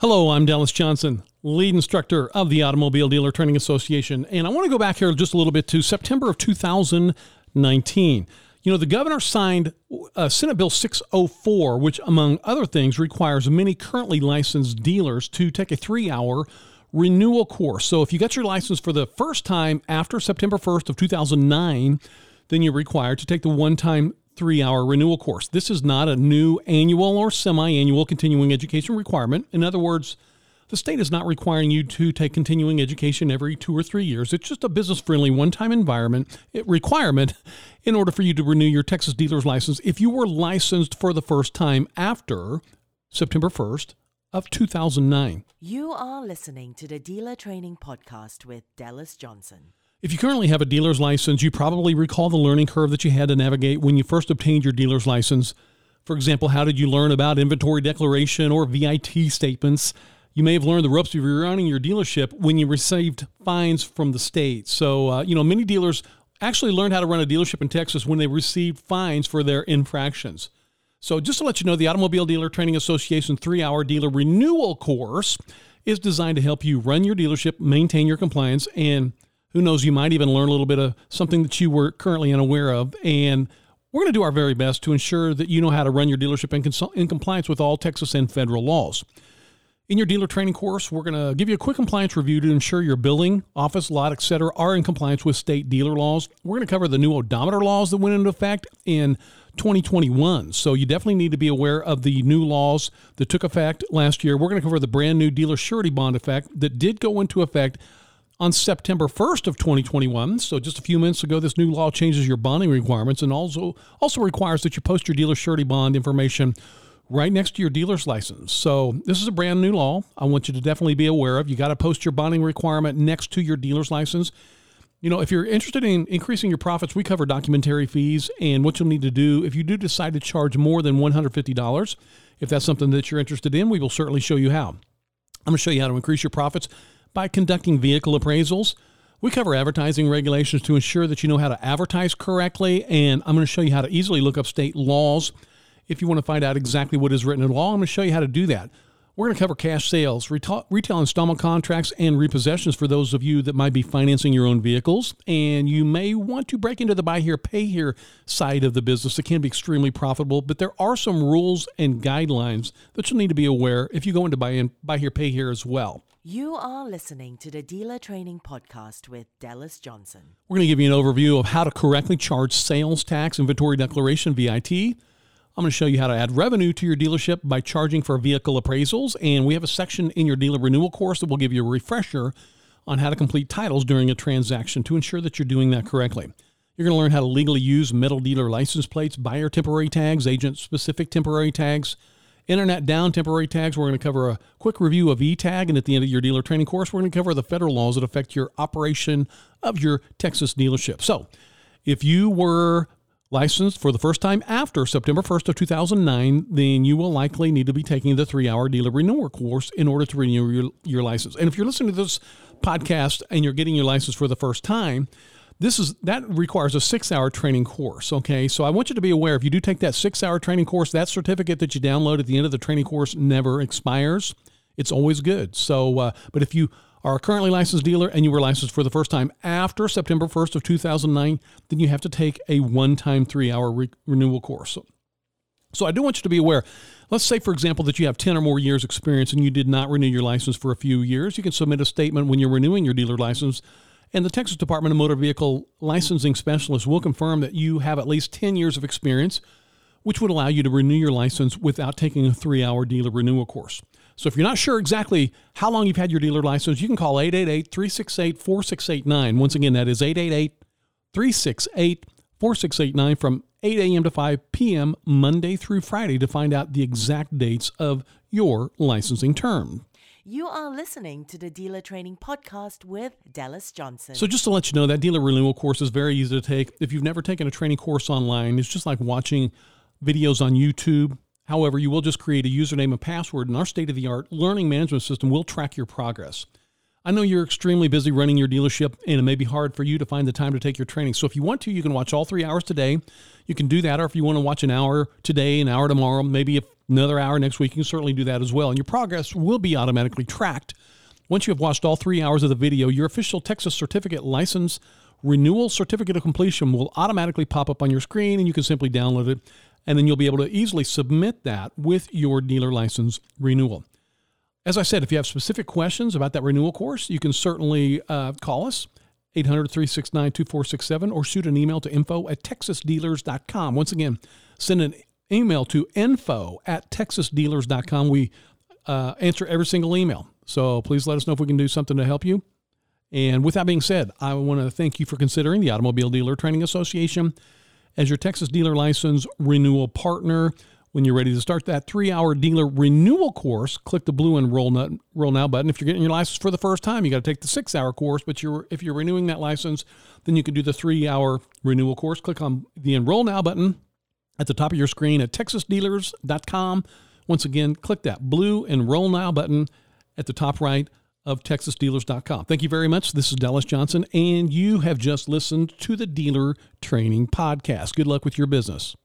Hello, I'm Dallas Johnson, lead instructor of the Automobile Dealer Training Association, and I want to go back here just a little bit to September of 2019. You know, the governor signed uh, Senate Bill 604, which, among other things, requires many currently licensed dealers to take a three hour renewal course. So if you got your license for the first time after September 1st of 2009, then you're required to take the one time three hour renewal course. This is not a new annual or semi annual continuing education requirement. In other words, the state is not requiring you to take continuing education every two or three years. It's just a business friendly one time environment eh, requirement in order for you to renew your Texas dealer's license if you were licensed for the first time after September 1st of 2009. You are listening to the Dealer Training Podcast with Dallas Johnson. If you currently have a dealer's license, you probably recall the learning curve that you had to navigate when you first obtained your dealer's license. For example, how did you learn about inventory declaration or VIT statements? You may have learned the ropes of running your dealership when you received fines from the state. So, uh, you know, many dealers actually learned how to run a dealership in Texas when they received fines for their infractions. So, just to let you know, the Automobile Dealer Training Association three hour dealer renewal course is designed to help you run your dealership, maintain your compliance, and who knows, you might even learn a little bit of something that you were currently unaware of. And we're going to do our very best to ensure that you know how to run your dealership in, cons- in compliance with all Texas and federal laws. In your dealer training course, we're going to give you a quick compliance review to ensure your building, office, lot, etc., are in compliance with state dealer laws. We're going to cover the new odometer laws that went into effect in 2021. So you definitely need to be aware of the new laws that took effect last year. We're going to cover the brand new dealer surety bond effect that did go into effect on September 1st of 2021. So just a few minutes ago, this new law changes your bonding requirements and also also requires that you post your dealer surety bond information right next to your dealer's license. So this is a brand new law. I want you to definitely be aware of. You got to post your bonding requirement next to your dealer's license. You know, if you're interested in increasing your profits, we cover documentary fees and what you'll need to do if you do decide to charge more than $150. If that's something that you're interested in, we will certainly show you how. I'm going to show you how to increase your profits by conducting vehicle appraisals. We cover advertising regulations to ensure that you know how to advertise correctly, and I'm going to show you how to easily look up state laws. If you want to find out exactly what is written in law, I'm going to show you how to do that. We're going to cover cash sales, retail, installment contracts, and repossessions for those of you that might be financing your own vehicles. And you may want to break into the buy here, pay here side of the business. It can be extremely profitable, but there are some rules and guidelines that you'll need to be aware if you go into buy in, buy here, pay here as well. You are listening to the Dealer Training Podcast with Dallas Johnson. We're going to give you an overview of how to correctly charge sales tax, inventory declaration, VIT. I'm going to show you how to add revenue to your dealership by charging for vehicle appraisals. And we have a section in your dealer renewal course that will give you a refresher on how to complete titles during a transaction to ensure that you're doing that correctly. You're going to learn how to legally use metal dealer license plates, buyer temporary tags, agent specific temporary tags, Internet down temporary tags. We're going to cover a quick review of e-tag, and at the end of your dealer training course, we're going to cover the federal laws that affect your operation of your Texas dealership. So, if you were licensed for the first time after September 1st of 2009, then you will likely need to be taking the three-hour dealer renewal course in order to renew your, your license. And if you're listening to this podcast and you're getting your license for the first time, this is that requires a six hour training course. Okay, so I want you to be aware if you do take that six hour training course, that certificate that you download at the end of the training course never expires. It's always good. So, uh, but if you are a currently licensed dealer and you were licensed for the first time after September 1st of 2009, then you have to take a one-time three-hour re- renewal course. So, so I do want you to be aware. Let's say, for example, that you have 10 or more years experience and you did not renew your license for a few years. You can submit a statement when you're renewing your dealer license and the Texas Department of Motor Vehicle Licensing Specialist will confirm that you have at least 10 years of experience, which would allow you to renew your license without taking a three hour dealer renewal course. So if you're not sure exactly how long you've had your dealer license, you can call 888 368 4689. Once again, that is 888 368 4689 from 8 a.m. to 5 p.m. Monday through Friday to find out the exact dates of your licensing term. You are listening to the Dealer Training Podcast with Dallas Johnson. So, just to let you know, that dealer renewal course is very easy to take. If you've never taken a training course online, it's just like watching videos on YouTube. However, you will just create a username and password, and our state of the art learning management system will track your progress. I know you're extremely busy running your dealership, and it may be hard for you to find the time to take your training. So, if you want to, you can watch all three hours today. You can do that, or if you want to watch an hour today, an hour tomorrow, maybe if another hour next week, you can certainly do that as well. And your progress will be automatically tracked. Once you have watched all three hours of the video, your official Texas certificate license renewal certificate of completion will automatically pop up on your screen and you can simply download it. And then you'll be able to easily submit that with your dealer license renewal. As I said, if you have specific questions about that renewal course, you can certainly uh, call us 800 369 2467 or shoot an email to info at texasdealers.com. Once again, send an email to info at texasdealers.com. We uh, answer every single email. So please let us know if we can do something to help you. And with that being said, I want to thank you for considering the Automobile Dealer Training Association as your Texas dealer license renewal partner. When you're ready to start that three hour dealer renewal course, click the blue Enroll, Roll Now button. If you're getting your license for the first time, you got to take the six hour course. But you're, if you're renewing that license, then you can do the three hour renewal course. Click on the Enroll Now button at the top of your screen at texasdealers.com. Once again, click that blue Enroll Now button at the top right of texasdealers.com. Thank you very much. This is Dallas Johnson, and you have just listened to the Dealer Training Podcast. Good luck with your business.